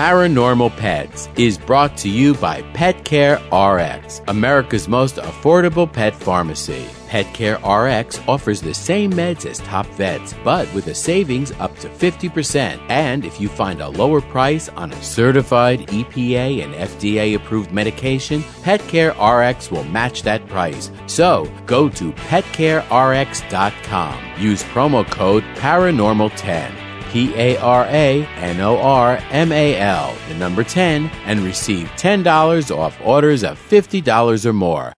Paranormal Pets is brought to you by Pet Care RX, America's most affordable pet pharmacy. Pet Care RX offers the same meds as top vets, but with a savings up to 50%. And if you find a lower price on a certified EPA and FDA approved medication, Pet Care RX will match that price. So go to petcarerx.com. Use promo code PARANORMAL10. P A R A N O R M A L, the number 10, and receive $10 off orders of $50 or more.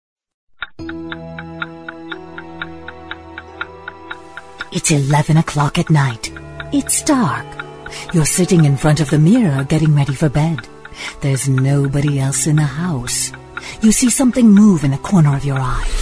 It's 11 o'clock at night. It's dark. You're sitting in front of the mirror getting ready for bed. There's nobody else in the house. You see something move in the corner of your eye.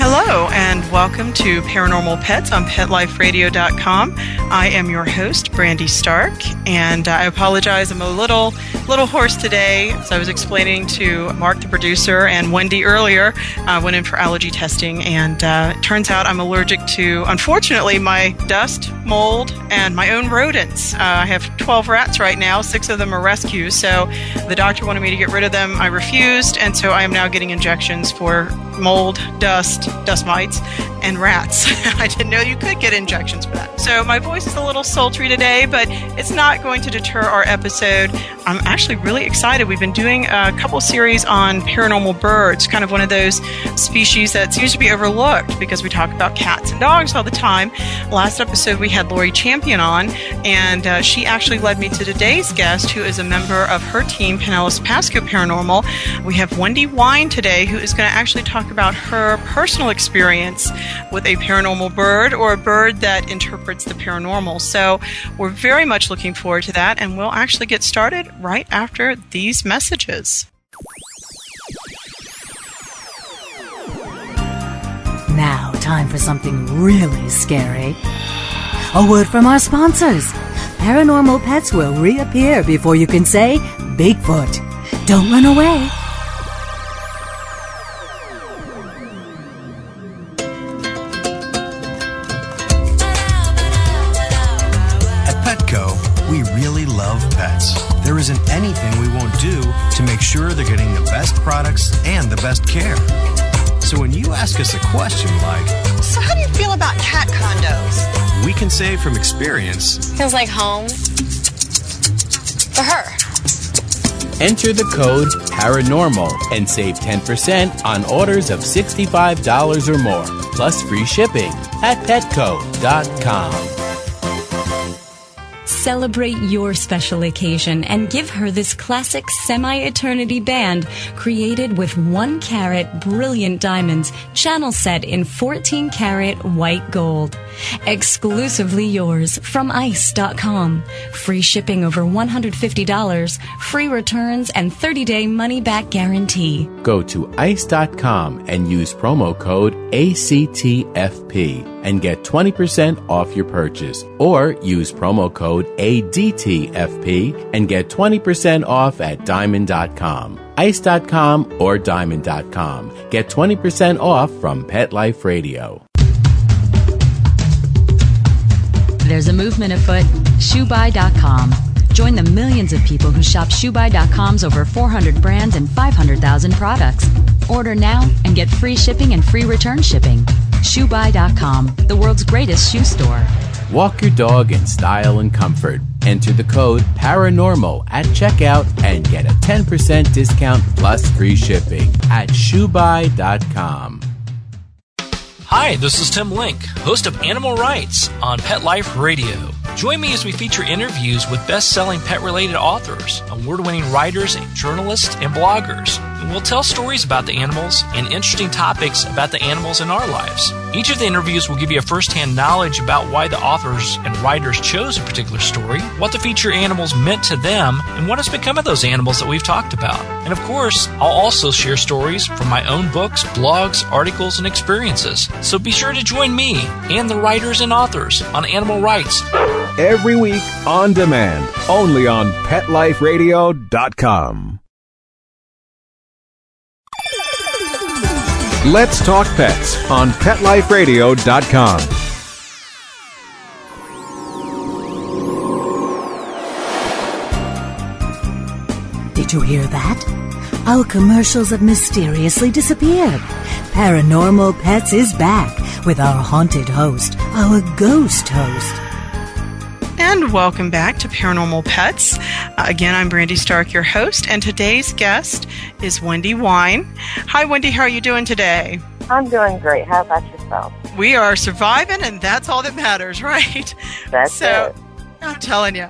Hello, and welcome to Paranormal Pets on PetLifeRadio.com. I am your host, Brandy Stark, and I apologize. I'm a little little hoarse today. As I was explaining to Mark, the producer, and Wendy earlier, I went in for allergy testing, and uh, it turns out I'm allergic to, unfortunately, my dust, mold, and my own rodents. Uh, I have 12 rats right now. Six of them are rescues, so the doctor wanted me to get rid of them. I refused, and so I am now getting injections for mold, dust, dust mites, and rats. I didn't know you could get injections for that. So my voice is a little sultry today, but it's not going to deter our episode. I'm actually really excited. We've been doing a couple series on paranormal birds, kind of one of those species that seems to be overlooked because we talk about cats and dogs all the time. Last episode we had Lori Champion on, and uh, she actually led me to today's guest, who is a member of her team, Pinellas Pasco Paranormal. We have Wendy Wine today, who is going to actually talk about her personal experience with a paranormal bird or a bird that interprets the paranormal. So we're very much looking forward to that, and we'll actually get started right after these messages. Now, time for something really scary. A word from our sponsors. Paranormal pets will reappear before you can say Bigfoot. Don't run away. Question like, So, how do you feel about cat condos? we can say from experience, Feels like home. For her. Enter the code PARANORMAL and save 10% on orders of $65 or more, plus free shipping at petco.com. Celebrate your special occasion and give her this classic semi eternity band created with 1 carat brilliant diamonds, channel set in 14 karat white gold. Exclusively yours from ICE.com. Free shipping over $150, free returns, and 30 day money back guarantee. Go to ice.com and use promo code ACTFP and get 20% off your purchase. Or use promo code ADTFP and get 20% off at diamond.com. Ice.com or diamond.com. Get 20% off from Pet Life Radio. There's a movement afoot. ShoeBuy.com. Join the millions of people who shop ShoeBuy.com's over 400 brands and 500,000 products. Order now and get free shipping and free return shipping. ShoeBuy.com, the world's greatest shoe store. Walk your dog in style and comfort Enter the code paranormal at checkout and get a 10% discount plus free shipping at shoebuy.com. Hi, this is Tim Link, host of Animal Writes on Pet Life Radio. Join me as we feature interviews with best selling pet related authors, award winning writers, journalists, and bloggers. We'll tell stories about the animals and interesting topics about the animals in our lives. Each of the interviews will give you a first hand knowledge about why the authors and writers chose a particular story, what the feature animals meant to them, and what has become of those animals that we've talked about. And of course, I'll also share stories from my own books, blogs, articles, and experiences. So be sure to join me and the writers and authors on animal writes every week on demand, only on PetLifeRadio.com. Let's Talk Pets on PetLifeRadio.com. Did you hear that? Our commercials have mysteriously disappeared. Paranormal Pets is back with our haunted host, our ghost host. And welcome back to Paranormal Pets. Uh, again, I'm Brandy Stark, your host, and today's guest is Wendy Wine. Hi, Wendy. How are you doing today? I'm doing great. How about yourself? We are surviving, and that's all that matters, right? That's so, it. I'm telling you.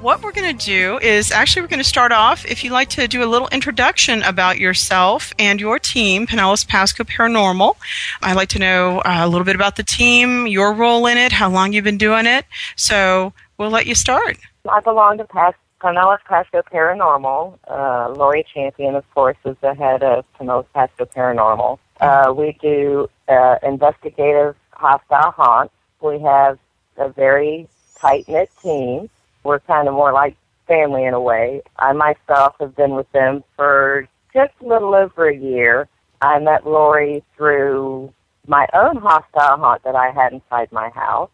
What we're going to do is actually, we're going to start off. If you'd like to do a little introduction about yourself and your team, Pinellas Pasco Paranormal, I'd like to know uh, a little bit about the team, your role in it, how long you've been doing it. So we'll let you start. I belong to Pas- Pinellas Pasco Paranormal. Uh, Lori Champion, of course, is the head of Pinellas Pasco Paranormal. Uh, we do uh, investigative hostile haunts. We have a very tight knit team. We're kind of more like family in a way. I myself have been with them for just a little over a year. I met Lori through my own hostile haunt that I had inside my house.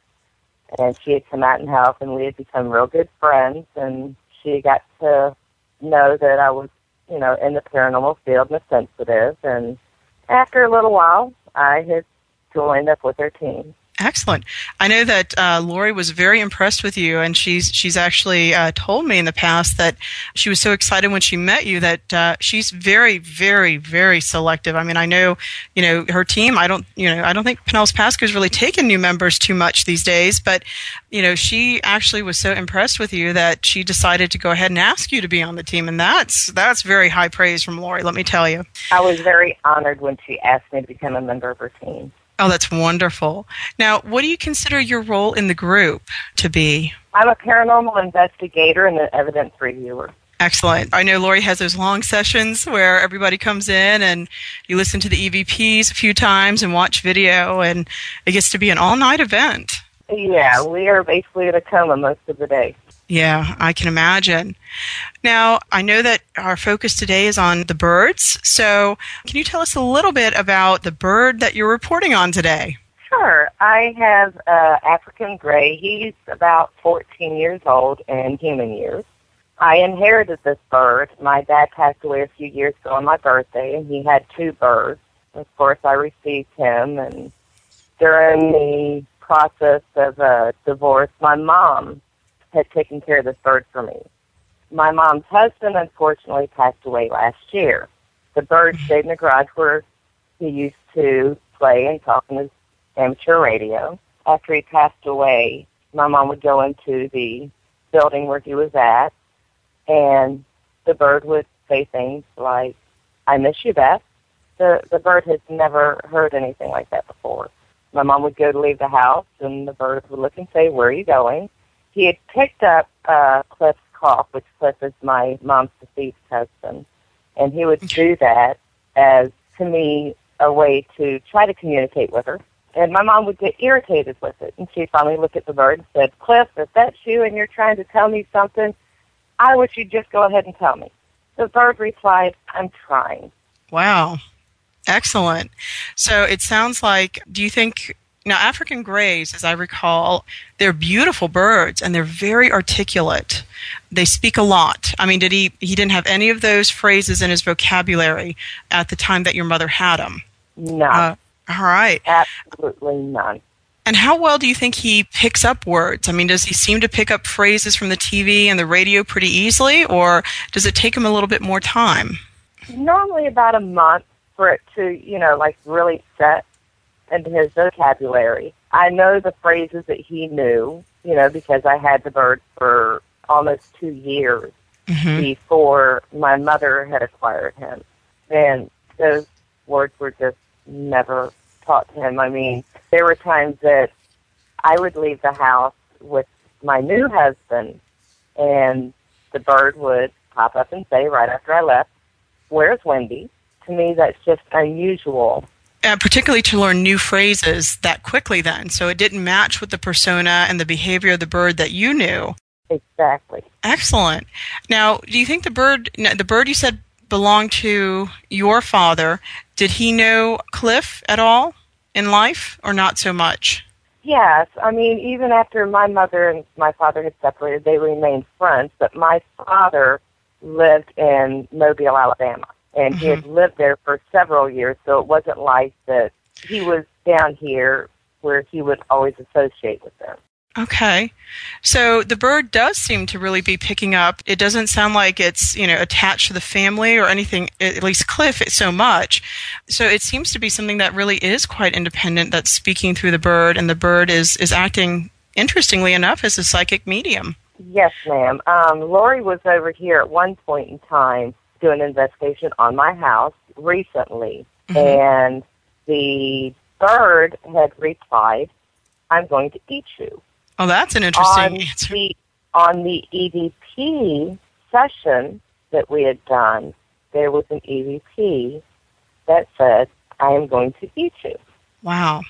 And she had come out and help, and we had become real good friends. And she got to know that I was, you know, in the paranormal field and sensitive. And after a little while, I had joined up with her team. Excellent. I know that uh, Lori was very impressed with you, and she's she's actually uh, told me in the past that she was so excited when she met you that uh, she's very, very, very selective. I mean, I know, you know, her team. I don't, you know, I don't think Pinellas Pasco's really taken new members too much these days, but you know, she actually was so impressed with you that she decided to go ahead and ask you to be on the team, and that's that's very high praise from Lori. Let me tell you. I was very honored when she asked me to become a member of her team. Oh, that's wonderful. Now, what do you consider your role in the group to be? I'm a paranormal investigator and an evidence reviewer. Excellent. I know Lori has those long sessions where everybody comes in and you listen to the EVPs a few times and watch video, and it gets to be an all night event. Yeah, we are basically in a coma most of the day. Yeah, I can imagine. Now, I know that our focus today is on the birds. So, can you tell us a little bit about the bird that you're reporting on today? Sure. I have uh, African gray. He's about 14 years old in human years. I inherited this bird. My dad passed away a few years ago on my birthday, and he had two birds. Of course, I received him, and during the process of a divorce, my mom had taken care of this bird for me. My mom's husband unfortunately passed away last year. The bird stayed in the garage where he used to play and talk on his amateur radio. After he passed away, my mom would go into the building where he was at, and the bird would say things like, I miss you, Beth. The, the bird had never heard anything like that before. My mom would go to leave the house, and the bird would look and say, Where are you going? He had picked up uh, Cliff's cough, which Cliff is my mom's deceased husband, and he would do that as to me a way to try to communicate with her. And my mom would get irritated with it, and she finally looked at the bird and said, "Cliff, if that's you and you're trying to tell me something, I wish you'd just go ahead and tell me." The bird replied, "I'm trying." Wow. Excellent. So it sounds like, do you think now, African grays, as I recall, they're beautiful birds and they're very articulate. They speak a lot. I mean, did he? He didn't have any of those phrases in his vocabulary at the time that your mother had him. No. Uh, all right. Absolutely none. And how well do you think he picks up words? I mean, does he seem to pick up phrases from the TV and the radio pretty easily, or does it take him a little bit more time? Normally about a month for it to, you know, like really set into his vocabulary. I know the phrases that he knew, you know, because I had the bird for almost two years mm-hmm. before my mother had acquired him. And those words were just never taught to him. I mean, there were times that I would leave the house with my new husband, and the bird would pop up and say right after I left, Where's Wendy? To me, that's just unusual. Uh, particularly to learn new phrases that quickly, then. So it didn't match with the persona and the behavior of the bird that you knew. Exactly. Excellent. Now, do you think the bird, the bird you said belonged to your father, did he know Cliff at all in life or not so much? Yes. I mean, even after my mother and my father had separated, they remained friends, but my father lived in Mobile, Alabama, and mm-hmm. he had mm-hmm. lived there for several years, so it wasn't like that he was down here where he would always associate with them. Okay. So the bird does seem to really be picking up. It doesn't sound like it's, you know, attached to the family or anything, at least Cliff so much. So it seems to be something that really is quite independent that's speaking through the bird and the bird is, is acting interestingly enough as a psychic medium. Yes, ma'am. Um, Lori was over here at one point in time doing an investigation on my house recently mm-hmm. and the bird had replied, I'm going to eat you. Oh, that's an interesting on answer. The, on the EVP session that we had done, there was an EVP that said, I am going to eat you. Wow.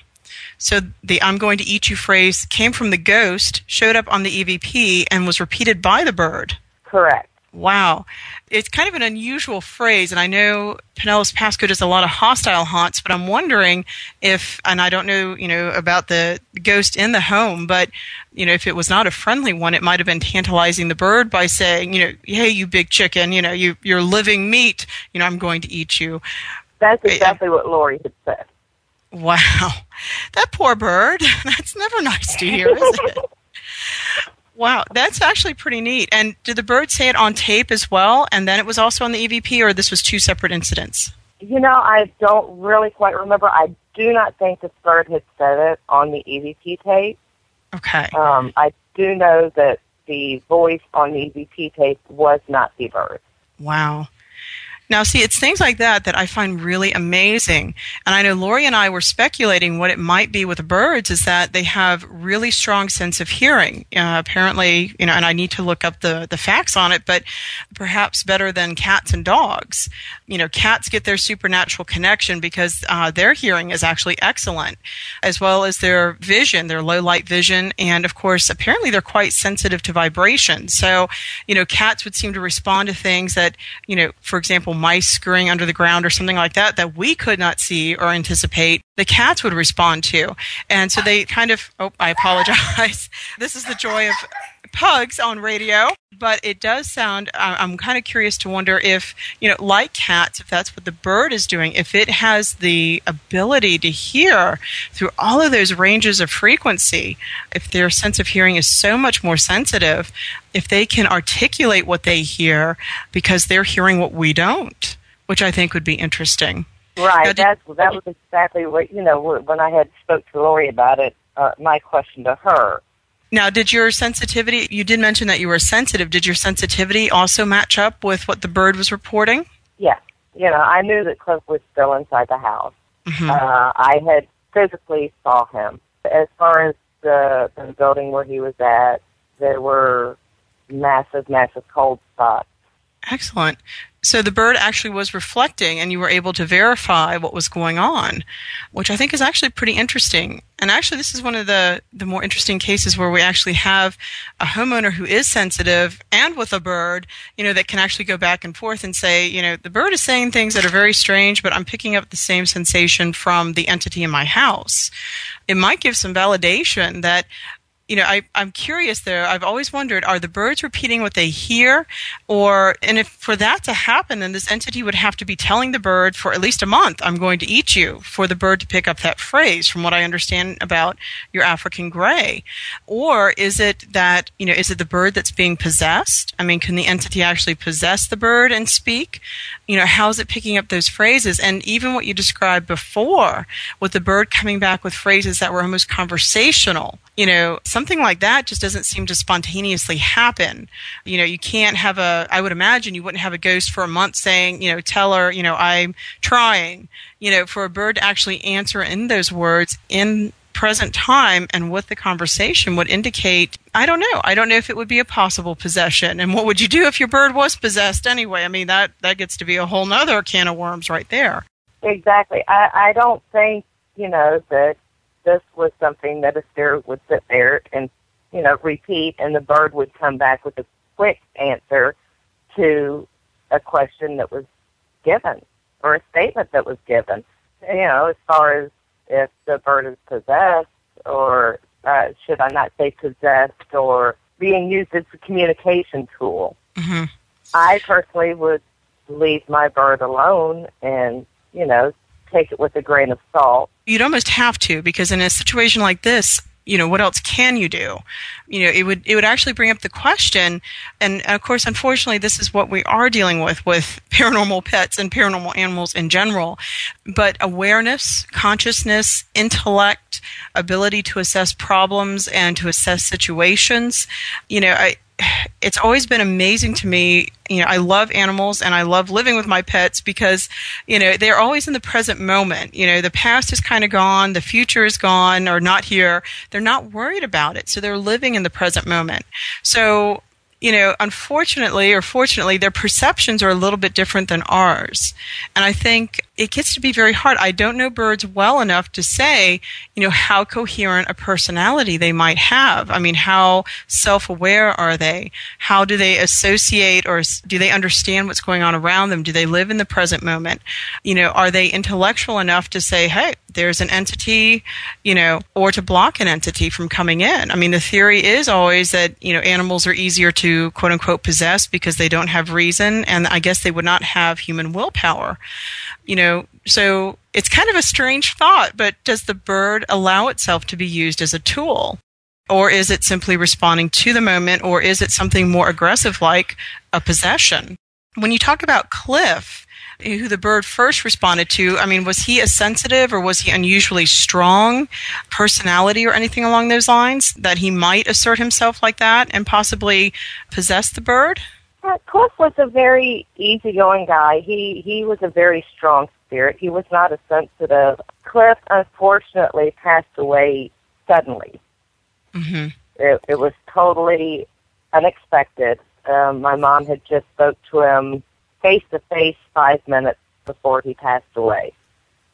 So the I'm going to eat you phrase came from the ghost, showed up on the EVP, and was repeated by the bird. Correct. Wow. It's kind of an unusual phrase, and I know Pinellas Pasco does a lot of hostile haunts, but I'm wondering if, and I don't know, you know, about the ghost in the home, but, you know, if it was not a friendly one, it might have been tantalizing the bird by saying, you know, hey, you big chicken, you know, you, you're living meat, you know, I'm going to eat you. That's eh, exactly what Lori had said. Wow. That poor bird. That's never nice to hear, is it? Wow, that's actually pretty neat. And did the bird say it on tape as well, and then it was also on the EVP, or this was two separate incidents? You know, I don't really quite remember. I do not think the bird had said it on the EVP tape. Okay. Um, I do know that the voice on the EVP tape was not the bird. Wow. Now, see, it's things like that that I find really amazing. And I know Lori and I were speculating what it might be with birds is that they have really strong sense of hearing. Uh, apparently, you know, and I need to look up the, the facts on it, but perhaps better than cats and dogs. You know, cats get their supernatural connection because uh, their hearing is actually excellent, as well as their vision, their low light vision. And of course, apparently they're quite sensitive to vibration. So, you know, cats would seem to respond to things that, you know, for example, mice scurrying under the ground or something like that that we could not see or anticipate, the cats would respond to. And so they kind of, oh, I apologize. this is the joy of pugs on radio, but it does sound, I'm kind of curious to wonder if, you know, like cats, if that's what the bird is doing, if it has the ability to hear through all of those ranges of frequency, if their sense of hearing is so much more sensitive, if they can articulate what they hear because they're hearing what we don't, which I think would be interesting. Right. That's, that was exactly what, you know, when I had spoke to Lori about it, uh, my question to her now, did your sensitivity, you did mention that you were sensitive. Did your sensitivity also match up with what the bird was reporting? Yes. You know, I knew that Cliff was still inside the house. Mm-hmm. Uh, I had physically saw him. As far as the, the building where he was at, there were massive, massive cold spots. Excellent. So the bird actually was reflecting, and you were able to verify what was going on, which I think is actually pretty interesting. And actually, this is one of the, the more interesting cases where we actually have a homeowner who is sensitive and with a bird, you know, that can actually go back and forth and say, you know, the bird is saying things that are very strange, but I'm picking up the same sensation from the entity in my house. It might give some validation that you know, I, I'm curious though. I've always wondered: Are the birds repeating what they hear, or and if for that to happen, then this entity would have to be telling the bird for at least a month, "I'm going to eat you," for the bird to pick up that phrase. From what I understand about your African gray, or is it that you know, is it the bird that's being possessed? I mean, can the entity actually possess the bird and speak? You know, how is it picking up those phrases? And even what you described before, with the bird coming back with phrases that were almost conversational you know, something like that just doesn't seem to spontaneously happen. You know, you can't have a, I would imagine you wouldn't have a ghost for a month saying, you know, tell her, you know, I'm trying. You know, for a bird to actually answer in those words in present time and with the conversation would indicate I don't know. I don't know if it would be a possible possession. And what would you do if your bird was possessed anyway? I mean that that gets to be a whole nother can of worms right there. Exactly. I, I don't think, you know, that this was something that a spirit would sit there and, you know, repeat, and the bird would come back with a quick answer to a question that was given or a statement that was given. You know, as far as if the bird is possessed, or uh, should I not say possessed, or being used as a communication tool. Mm-hmm. I personally would leave my bird alone and, you know, take it with a grain of salt. You'd almost have to because in a situation like this, you know what else can you do? You know it would it would actually bring up the question and of course unfortunately this is what we are dealing with with paranormal pets and paranormal animals in general. But awareness consciousness intellect ability to assess problems and to assess situations you know i it's always been amazing to me. You know, I love animals and I love living with my pets because, you know, they're always in the present moment. You know, the past is kind of gone, the future is gone or not here. They're not worried about it. So they're living in the present moment. So you know, unfortunately or fortunately, their perceptions are a little bit different than ours. And I think it gets to be very hard. I don't know birds well enough to say, you know, how coherent a personality they might have. I mean, how self aware are they? How do they associate or do they understand what's going on around them? Do they live in the present moment? You know, are they intellectual enough to say, hey, there's an entity, you know, or to block an entity from coming in? I mean, the theory is always that, you know, animals are easier to quote unquote possess because they don't have reason and I guess they would not have human willpower you know, so it's kind of a strange thought, but does the bird allow itself to be used as a tool? Or is it simply responding to the moment, or is it something more aggressive like a possession? When you talk about Cliff, who the bird first responded to, I mean, was he a sensitive or was he unusually strong personality or anything along those lines that he might assert himself like that and possibly possess the bird? Cliff was a very easygoing guy. He he was a very strong spirit. He was not a sensitive. Cliff unfortunately passed away suddenly. Mm-hmm. It, it was totally unexpected. Um, my mom had just spoke to him face to face five minutes before he passed away.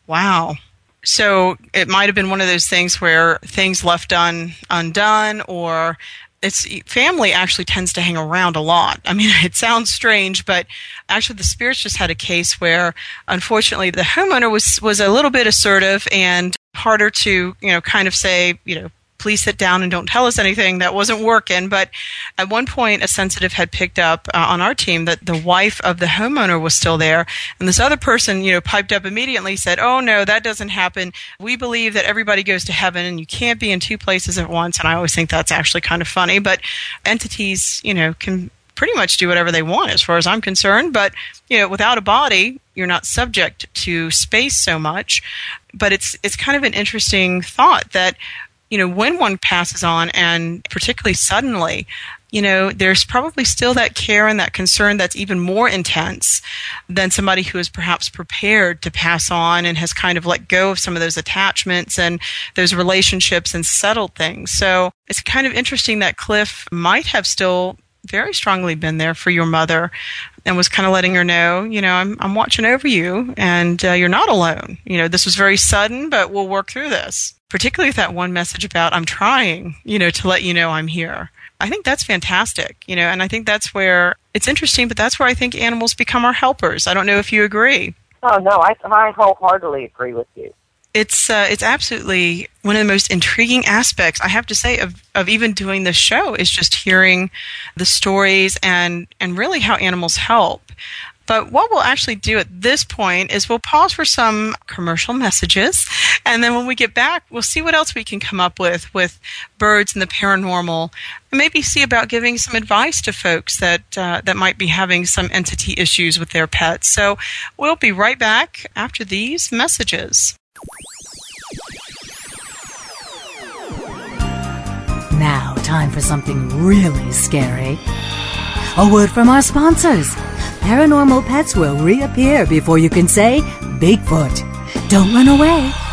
Wow. So it might have been one of those things where things left done undone, or it's family actually tends to hang around a lot. I mean, it sounds strange, but actually the spirits just had a case where unfortunately the homeowner was was a little bit assertive and harder to, you know, kind of say, you know, please sit down and don't tell us anything. That wasn't working. But at one point, a sensitive had picked up uh, on our team that the wife of the homeowner was still there. And this other person, you know, piped up immediately, said, Oh, no, that doesn't happen. We believe that everybody goes to heaven and you can't be in two places at once. And I always think that's actually kind of funny. But entities, you know, can pretty much do whatever they want as far as I'm concerned. But, you know, without a body, you're not subject to space so much. But it's, it's kind of an interesting thought that you know, when one passes on and particularly suddenly, you know, there's probably still that care and that concern that's even more intense than somebody who is perhaps prepared to pass on and has kind of let go of some of those attachments and those relationships and settled things. So it's kind of interesting that Cliff might have still very strongly been there for your mother and was kind of letting her know, you know, I'm, I'm watching over you and uh, you're not alone. You know, this was very sudden, but we'll work through this. Particularly with that one message about I'm trying, you know, to let you know I'm here. I think that's fantastic, you know, and I think that's where it's interesting, but that's where I think animals become our helpers. I don't know if you agree. Oh, no, I, I wholeheartedly agree with you. it's uh, it's absolutely one of the most intriguing aspects I have to say of, of even doing this show is just hearing the stories and and really how animals help. But what we'll actually do at this point is we'll pause for some commercial messages. And then when we get back, we'll see what else we can come up with with birds and the paranormal. And maybe see about giving some advice to folks that, uh, that might be having some entity issues with their pets. So we'll be right back after these messages. Now, time for something really scary. A word from our sponsors. Paranormal pets will reappear before you can say Bigfoot. Don't run away.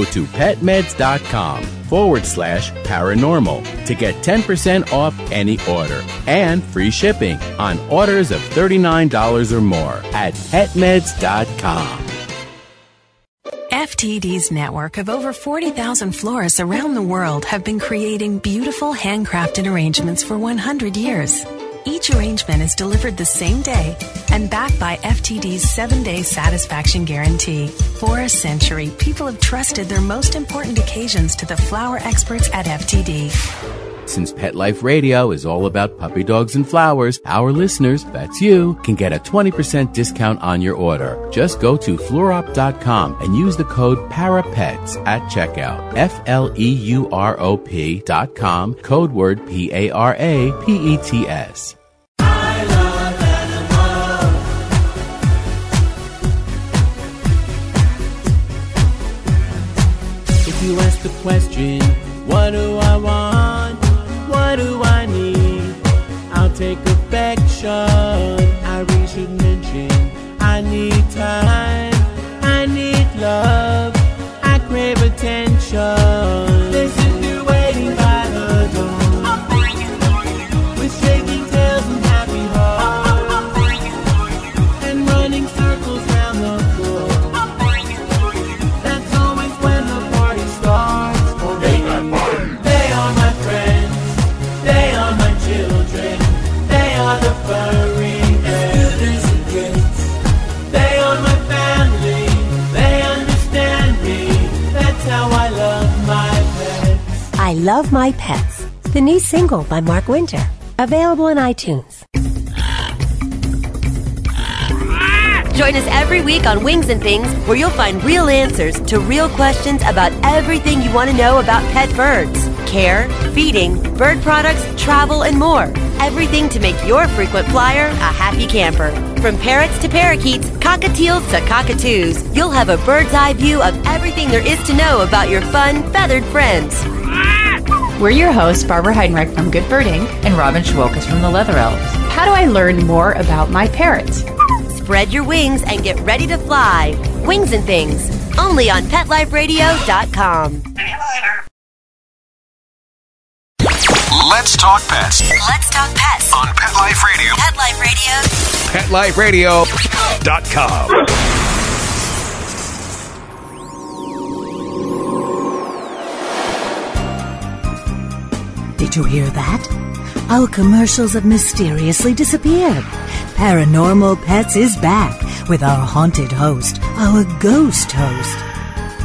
To petmeds.com forward slash paranormal to get 10% off any order and free shipping on orders of $39 or more at petmeds.com. FTD's network of over 40,000 florists around the world have been creating beautiful handcrafted arrangements for 100 years. Each arrangement is delivered the same day and backed by FTD's seven day satisfaction guarantee. For a century, people have trusted their most important occasions to the flower experts at FTD. Since Pet Life Radio is all about puppy dogs and flowers, our listeners, that's you, can get a 20% discount on your order. Just go to fleurop.com and use the code PARAPETS at checkout. F L E U R O P dot com, code word P A R A P E T S. If you ask the question, what do I want? What do I need? I'll take affection. I really should mention I need time. I need love. I crave attention. Love My Pets, the new single by Mark Winter. Available on iTunes. Join us every week on Wings and Things, where you'll find real answers to real questions about everything you want to know about pet birds care, feeding, bird products, travel, and more. Everything to make your frequent flyer a happy camper. From parrots to parakeets, cockatiels to cockatoos, you'll have a bird's eye view of everything there is to know about your fun, feathered friends. We're your hosts, Barbara Heidenreich from Good Birding and Robin Shewokis from the Leather Elves. How do I learn more about my parrots? Spread your wings and get ready to fly. Wings and Things, only on PetLifeRadio.com. Let's talk pets Let's talk pets on Pet Life Radio. Pet Life Radio. PetLifeRadio.com. You hear that? Our commercials have mysteriously disappeared. Paranormal Pets is back with our haunted host, our ghost host.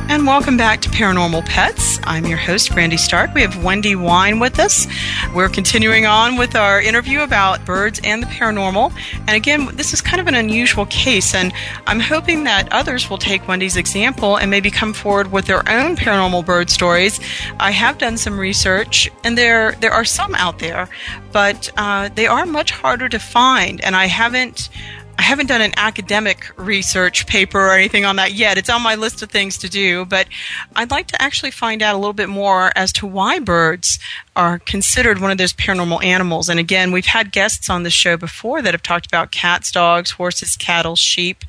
And welcome back to Paranormal Pets. I'm your host, Brandy Stark. We have Wendy Wine with us. We're continuing on with our interview about birds and the paranormal. And again, this is kind of an unusual case, and I'm hoping that others will take Wendy's example and maybe come forward with their own paranormal bird stories. I have done some research, and there there are some out there, but uh, they are much harder to find, and I haven't I haven't done an academic research paper or anything on that yet. It's on my list of things to do, but I'd like to actually find out a little bit more as to why birds are considered one of those paranormal animals. And again, we've had guests on the show before that have talked about cats, dogs, horses, cattle, sheep,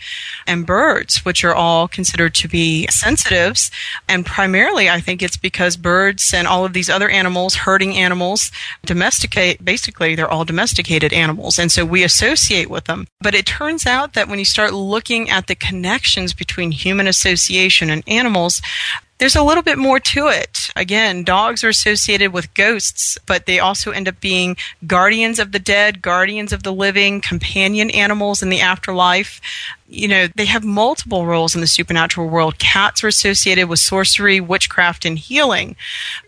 and birds, which are all considered to be sensitives. And primarily, I think it's because birds and all of these other animals, herding animals, domesticate, basically, they're all domesticated animals. And so we associate with them. But it turns out that when you start looking at the connections between human association and animals, there's a little bit more to it. Again, dogs are associated with ghosts, but they also end up being guardians of the dead, guardians of the living, companion animals in the afterlife. You know, they have multiple roles in the supernatural world. Cats are associated with sorcery, witchcraft, and healing.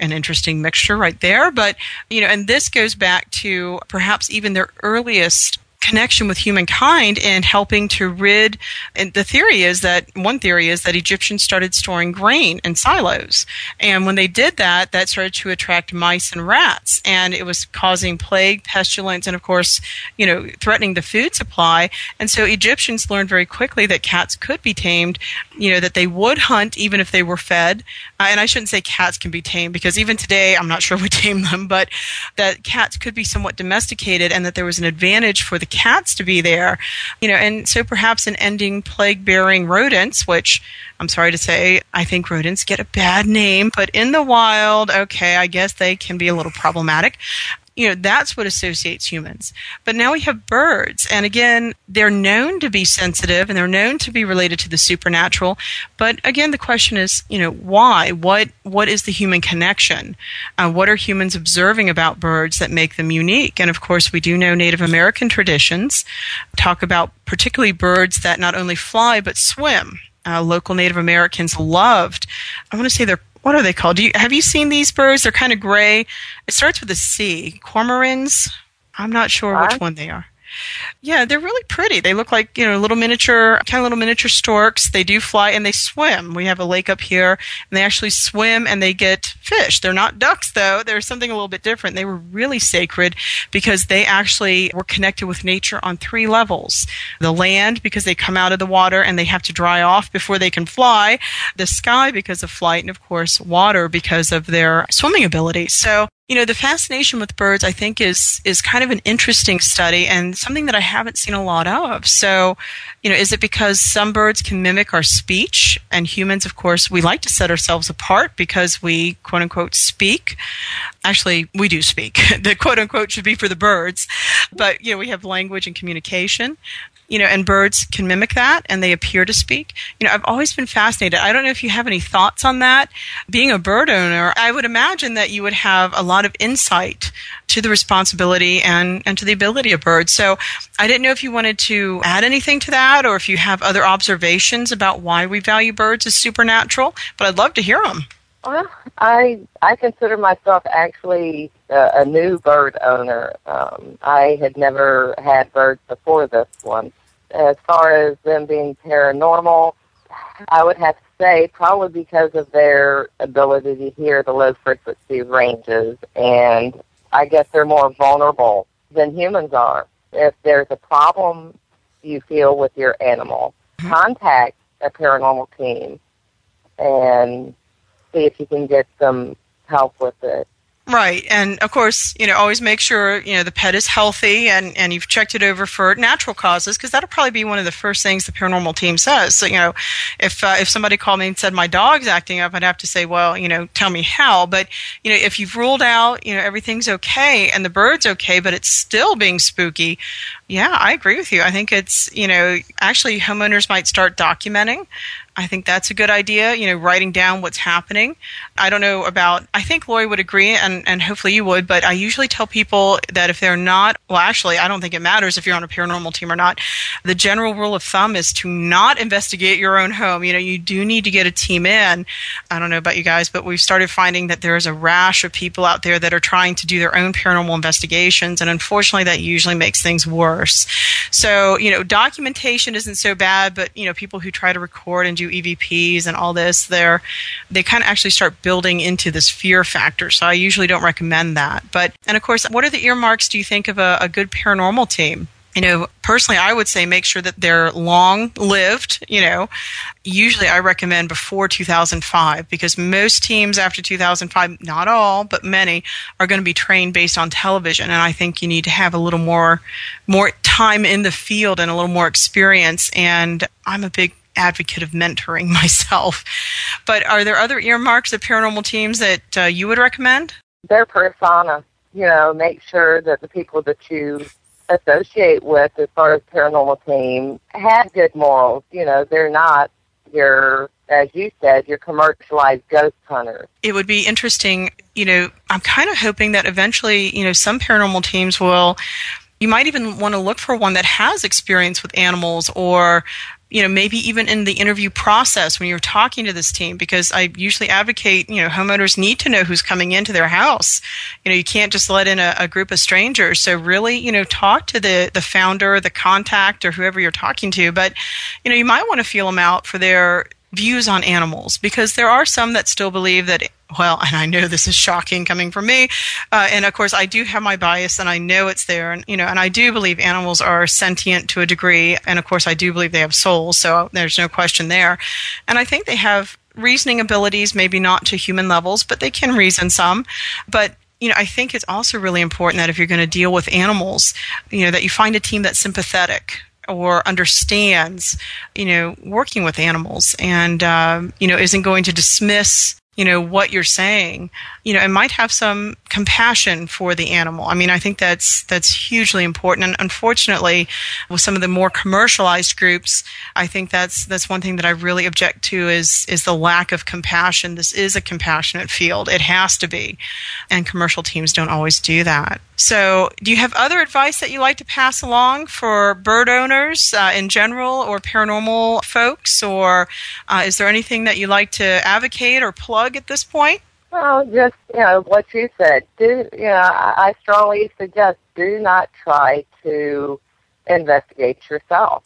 An interesting mixture right there. But, you know, and this goes back to perhaps even their earliest connection with humankind and helping to rid and the theory is that one theory is that Egyptians started storing grain in silos. And when they did that that started to attract mice and rats. And it was causing plague pestilence and of course you know threatening the food supply. And so Egyptians learned very quickly that cats could be tamed you know that they would hunt even if they were fed. Uh, and I shouldn't say cats can be tamed because even today I'm not sure we tame them but that cats could be somewhat domesticated and that there was an advantage for the cats to be there. You know, and so perhaps in ending plague bearing rodents, which I'm sorry to say, I think rodents get a bad name, but in the wild, okay, I guess they can be a little problematic you know that's what associates humans. But now we have birds. And again they're known to be sensitive and they're known to be related to the supernatural. But again the question is you know why? What what is the human connection? Uh, what are humans observing about birds that make them unique? And of course we do know native american traditions talk about particularly birds that not only fly but swim. Uh, local Native Americans loved. I want to say they're what are they called? Do you, have you seen these birds? They're kind of gray. It starts with a C. Cormorants. I'm not sure which one they are. Yeah, they're really pretty. They look like, you know, little miniature, kind of little miniature storks. They do fly and they swim. We have a lake up here and they actually swim and they get fish. They're not ducks though. They're something a little bit different. They were really sacred because they actually were connected with nature on three levels. The land because they come out of the water and they have to dry off before they can fly. The sky because of flight and of course water because of their swimming ability. So you know the fascination with birds i think is is kind of an interesting study and something that i haven't seen a lot of. So you know is it because some birds can mimic our speech? And humans of course we like to set ourselves apart because we quote unquote speak. Actually we do speak. The quote unquote should be for the birds. But you know we have language and communication you know, and birds can mimic that and they appear to speak. You know, I've always been fascinated. I don't know if you have any thoughts on that. Being a bird owner, I would imagine that you would have a lot of insight to the responsibility and, and to the ability of birds. So I didn't know if you wanted to add anything to that or if you have other observations about why we value birds as supernatural, but I'd love to hear them. Well, I I consider myself actually a, a new bird owner. Um, I had never had birds before this one, as far as them being paranormal, I would have to say probably because of their ability to hear the low frequency ranges, and I guess they're more vulnerable than humans are. If there's a problem you feel with your animal, mm-hmm. contact a paranormal team and see if you can get some help with it. Right. And of course, you know, always make sure, you know, the pet is healthy and, and you've checked it over for natural causes because that'll probably be one of the first things the paranormal team says. So, you know, if, uh, if somebody called me and said my dog's acting up, I'd have to say, well, you know, tell me how. But, you know, if you've ruled out, you know, everything's okay and the bird's okay, but it's still being spooky, yeah, I agree with you. I think it's, you know, actually homeowners might start documenting I think that's a good idea, you know, writing down what's happening. I don't know about, I think Lori would agree, and, and hopefully you would, but I usually tell people that if they're not, well, actually, I don't think it matters if you're on a paranormal team or not. The general rule of thumb is to not investigate your own home. You know, you do need to get a team in. I don't know about you guys, but we've started finding that there's a rash of people out there that are trying to do their own paranormal investigations, and unfortunately, that usually makes things worse. So, you know, documentation isn't so bad, but, you know, people who try to record and do EVPs and all this, they're they kind of actually start building into this fear factor. So I usually don't recommend that. But and of course, what are the earmarks? Do you think of a, a good paranormal team? you know, personally, I would say make sure that they're long lived. You know, usually I recommend before 2005 because most teams after 2005, not all, but many, are going to be trained based on television. And I think you need to have a little more, more time in the field and a little more experience. And I'm a big advocate of mentoring myself. But are there other earmarks of paranormal teams that uh, you would recommend? Their persona. You know, make sure that the people that you associate with as far as paranormal team have good morals. You know, they're not your as you said, your commercialized ghost hunters. It would be interesting, you know, I'm kind of hoping that eventually, you know, some paranormal teams will you might even want to look for one that has experience with animals or you know, maybe even in the interview process when you're talking to this team, because I usually advocate, you know, homeowners need to know who's coming into their house. You know, you can't just let in a, a group of strangers. So really, you know, talk to the, the founder, the contact, or whoever you're talking to. But, you know, you might want to feel them out for their views on animals because there are some that still believe that well, and I know this is shocking coming from me, uh, and of course I do have my bias, and I know it's there, and you know, and I do believe animals are sentient to a degree, and of course I do believe they have souls, so there's no question there, and I think they have reasoning abilities, maybe not to human levels, but they can reason some, but you know, I think it's also really important that if you're going to deal with animals, you know, that you find a team that's sympathetic, or understands, you know, working with animals and, um, you know, isn't going to dismiss you know what you're saying. You know and might have some compassion for the animal. I mean i think that's that's hugely important. And unfortunately with some of the more commercialized groups i think that's that's one thing that i really object to is is the lack of compassion. This is a compassionate field. It has to be. And commercial teams don't always do that. So do you have other advice that you like to pass along for bird owners uh, in general or paranormal folks? Or uh, is there anything that you like to advocate or plug at this point? Well, just you know what you said. Do you know? I, strongly suggest do not try to investigate yourself.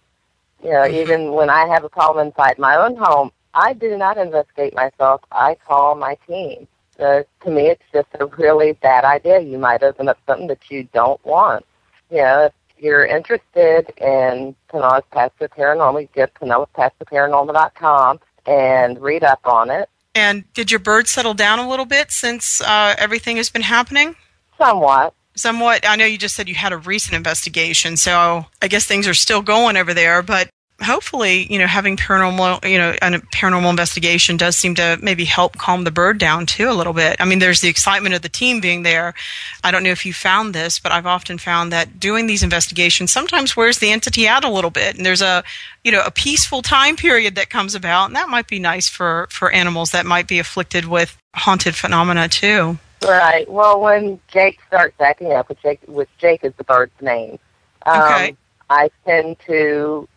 You know, mm-hmm. even when I have a problem inside my own home, I do not investigate myself. I call my team. Uh, to me, it's just a really bad idea. You might open up something that you don't want. You know, if you're interested in Pinellas Past the Paranormal, you go to PinellasPastTheParanormal.com and read up on it. And did your bird settle down a little bit since uh, everything has been happening? Somewhat. Somewhat. I know you just said you had a recent investigation, so I guess things are still going over there. But hopefully, you know, having paranormal, you know, a paranormal investigation does seem to maybe help calm the bird down too a little bit. I mean, there's the excitement of the team being there. I don't know if you found this, but I've often found that doing these investigations sometimes wears the entity out a little bit, and there's a, you know, a peaceful time period that comes about, and that might be nice for for animals that might be afflicted with haunted phenomena too. Right. Well, when Jake starts acting up, which Jake, which Jake is the bird's name, um, okay. I tend to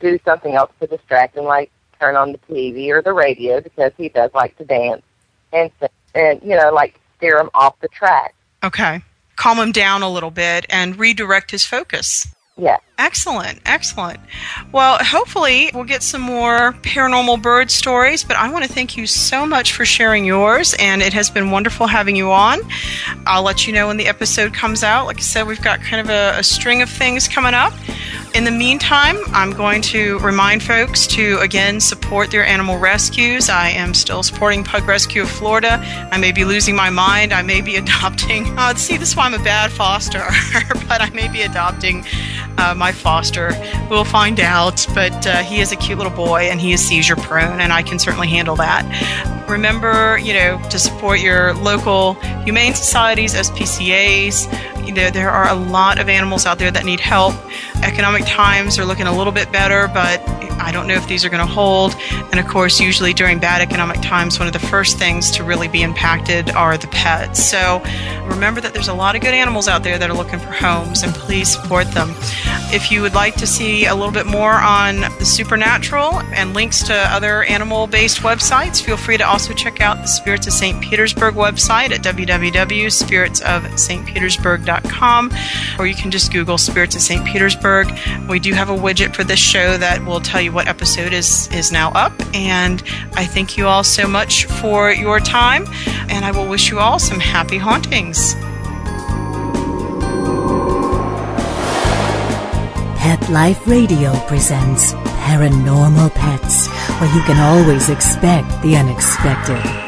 do something else to distract him, like turn on the TV or the radio because he does like to dance and and you know like steer him off the track. Okay, calm him down a little bit and redirect his focus. Yeah. Excellent, excellent. Well, hopefully we'll get some more paranormal bird stories, but I want to thank you so much for sharing yours, and it has been wonderful having you on. I'll let you know when the episode comes out. Like I said, we've got kind of a, a string of things coming up. In the meantime, I'm going to remind folks to again support their animal rescues. I am still supporting Pug Rescue of Florida. I may be losing my mind. I may be adopting. Uh, see, this is why I'm a bad foster, but I may be adopting uh, my foster. We'll find out, but uh, he is a cute little boy and he is seizure prone, and I can certainly handle that. Remember, you know, to support your local humane societies, SPCAs. You know, there are a lot of animals out there that need help. Economic times are looking a little bit better, but I don't know if these are going to hold. And of course, usually during bad economic times, one of the first things to really be impacted are the pets. So remember that there's a lot of good animals out there that are looking for homes, and please support them. If you would like to see a little bit more on the supernatural and links to other animal based websites, feel free to also check out the Spirits of St. Petersburg website at www.spiritsofstpetersburg.com, or you can just Google Spirits of St. Petersburg. We do have a widget for this show that will tell you what episode is, is now up, and I thank you all so much for your time, and I will wish you all some happy hauntings. Pet Life Radio presents Paranormal Pets, where you can always expect the unexpected.